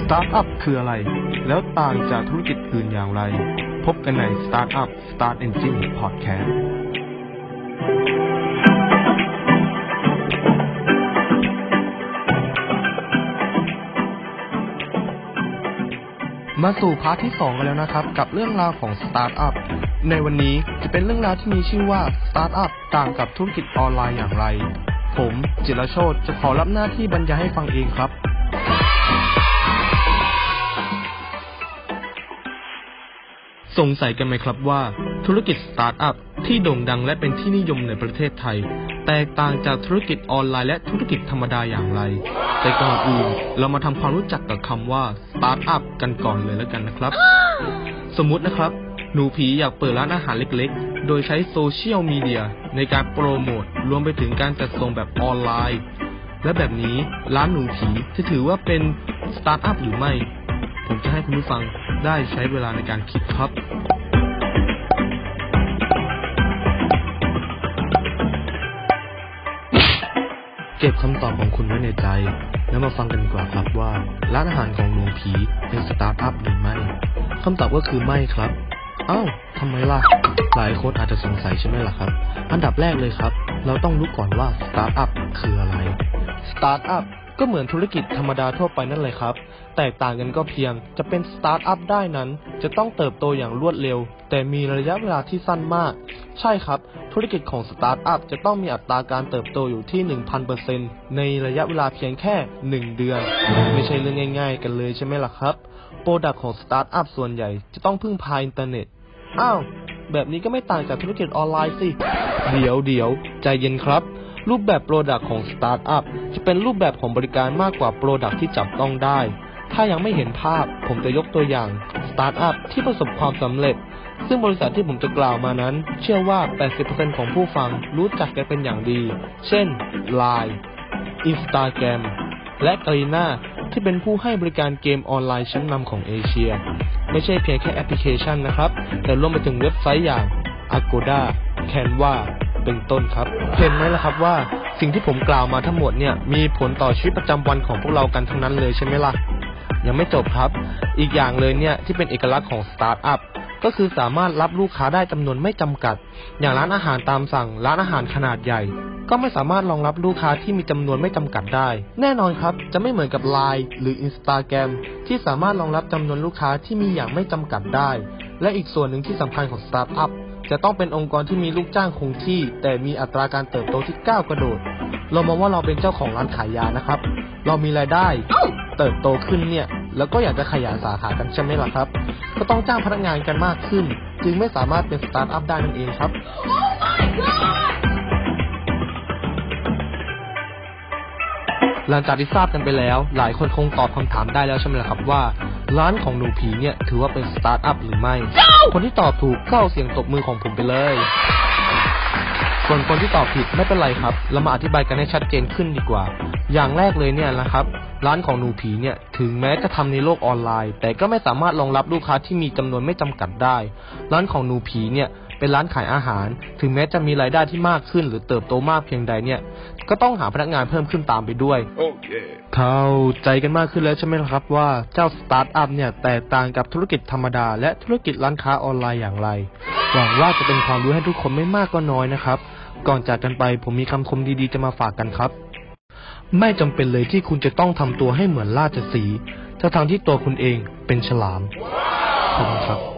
สตาร์ทอัพคืออะไร แล้วต่างจากธุรกิจอื่นอย่างไร พบกันใน Startup Start Engine Podcast มาสู่ part ที่ 2 กันแล้วนะครับ กับเรื่องราวของสตาร์ทอัพในวันนี้จะเป็นเรื่องราวที่มีชื่อว่าสตาร์ทอัพต่างกับธุรกิจออนไลน์อย่างไร ผมจิรโชตจะขอรับหน้าที่บรรยายให้ฟังเองครับ สงสัยกันไหมครับว่า ธุรกิจสตาร์ทอัพที่โด่งดังและเป็นที่นิยมในประเทศไทย แตกต่างจากธุรกิจออนไลน์และธุรกิจธรรมดาอย่างไร แต่ก่อนอื่นเรามาทำความรู้จักกับคำว่าสตาร์ทอัพกันก่อนเลยแล้วกันนะครับ สมมุตินะครับ หนูผีอยากเปิดร้านอาหารเล็กๆ โดยใช้โซเชียลมีเดียในการโปรโมทรวมไปถึงการจัดส่งแบบออนไลน์ และแบบนี้ร้านหนูผีจะถือว่าเป็นสตาร์ทอัพหรือไม่ ผมจะให้คุณผู้ฟัง ได้ใช้เวลาในการคิดครับเก็บคำตอบของคุณไว้ในใจ แล้วมาฟังกันดีกว่าครับว่า ร้านอาหารของหนูผีเป็นสตาร์ทอัพหรือไม่คำตอบก็คือไม่ครับเอ้าทำไมล่ะ หลายคนอาจจะสงสัยใช่ไหมล่ะครับ อันดับแรกเลยครับ เราต้องรู้ก่อนว่าสตาร์ทอัพคืออะไรสตาร์ทอัพ ก็เหมือนธุรกิจธรรมดาทั่วไปนั่นเลยครับ แตกต่างกันก็เพียงจะเป็นสตาร์ทอัพได้นั้น จะต้องเติบโตอย่างรวดเร็ว แต่มีระยะเวลาที่สั้นมาก ใช่ครับ ธุรกิจของสตาร์ทอัพจะต้องมีอัตราการเติบโตอยู่ที่ 1,000%ในระยะเวลาเพียงแค่ 1 เดือน ไม่ใช่เรื่องง่าย ๆ กันเลยใช่ไหมล่ะครับproduct ของสตาร์ทอัพส่วนใหญ่จะต้องพึ่งพาอินเทอร์เน็ตอ้าวแบบนี้ก็ไม่ต่างจากธุรกิจออนไลน์สิเดี๋ยวเดี๋ยวใจเย็นครับ รูปแบบ product ของสตาร์ทอัพจะเป็นรูปแบบของบริการมากกว่า product ที่จับต้องได้ ถ้ายังไม่เห็นภาพ ผมจะยกตัวอย่างสตาร์ทอัพที่ประสบความสำเร็จ ซึ่งบริษัทที่ผมจะกล่าวมานั้น เชื่อว่า 80%ของผู้ฟังรู้จักกันเป็นอย่างดี เช่น Line Instagram และ g a r i n a ที่เป็นผู้ให้บริการเกมออนไลน์ชั้นนำของเอเชีย ไม่ใช่เพียงแค่แอปพลิเคชันนะครับ แต่รวมไปถึงเว็บไซต์อย่าง Agoda Canva เป็นต้นครับ เห็นไหมล่ะครับว่าสิ่งที่ผมกล่าวมาทั้งหมดเนี่ยมีผลต่อชีวิตประจำวันของพวกเรากันทั้งนั้นเลยใช่ไหมล่ะ ยังไม่จบครับ อีกอย่างเลยเนี่ยที่เป็นเอกลักษณ์ของสตาร์ทอัพก็คือสามารถรับลูกค้าได้จำนวนไม่จำกัด อย่างร้านอาหารตามสั่ง ร้านอาหารขนาดใหญ่ ก็ไม่สามารถรองรับลูกค้าที่มีจำนวนไม่จำกัดได้ แน่นอนครับ จะไม่เหมือนกับ Line หรือ Instagram ที่สามารถรองรับจำนวนลูกค้าที่มีอย่างไม่จำกัดได้ และอีกส่วนหนึ่งที่สำคัญของสตาร์ทอัพ จะต้องเป็นองค์กรที่มีลูกจ้างคงที่ แต่มีอัตราการเติบโตที่ก้าวกระโดด เรามองว่าเราเป็นเจ้าของร้านขายยานะครับ เรามีรายได้เติบโตขึ้นเนี่ย แล้วก็อยากจะขยายสาขากันใช่ไหมล่ะครับ ก็ต้องจ้างพนักงานกันมากขึ้น จึงไม่สามารถเป็นสตาร์ทอัพได้นั่นเองครับ หลังจากที่ทราบกันไปแล้ว หลายคนคงตอบคำถามได้แล้วใช่ไหมล่ะครับว่า ร้านของหนูผีเนี่ยถือว่าเป็นสตาร์ทอัพหรือไม่ คนที่ตอบถูกก็เอาเสียงตบมือของผมไปเลย ส่วนคนที่ตอบผิดไม่เป็นไรครับ เรามาอธิบายกันให้ชัดเจนขึ้นดีกว่า อย่างแรกเลยเนี่ยนะครับ ร้านของหนูผีเนี่ยถึงแม้จะทำในโลกออนไลน์ แต่ก็ไม่สามารถรองรับลูกค้าที่มีจำนวนไม่จำกัดได้ ร้านของหนูผีเนี่ย เป็นร้านขายอาหาร ถึงแม้จะมีรายได้ที่มากขึ้น หรือเติบโตมากเพียงใดเนี่ย ก็ต้องหาพนักงานเพิ่มขึ้นตามไปด้วย Okay. เข้าใจกันมากขึ้นแล้วใช่ไหมล่ะครับว่าเจ้าสตาร์ทอัพเนี่ยแตกต่างกับธุรกิจธรรมดา และธุรกิจร้านค้าออนไลน์อย่างไร หวังว่าจะเป็นความรู้ให้ทุกคนไม่มากก็น้อยนะครับ ก่อนจากกันไปผมมีคำคมดีๆ จะมาฝากกันครับ ไม่จำเป็นเลยที่คุณจะต้องทำตัวให้เหมือนราชสีห์ทั้งทางๆที่ตัวคุณเองเป็นฉลามขอบคุณครับ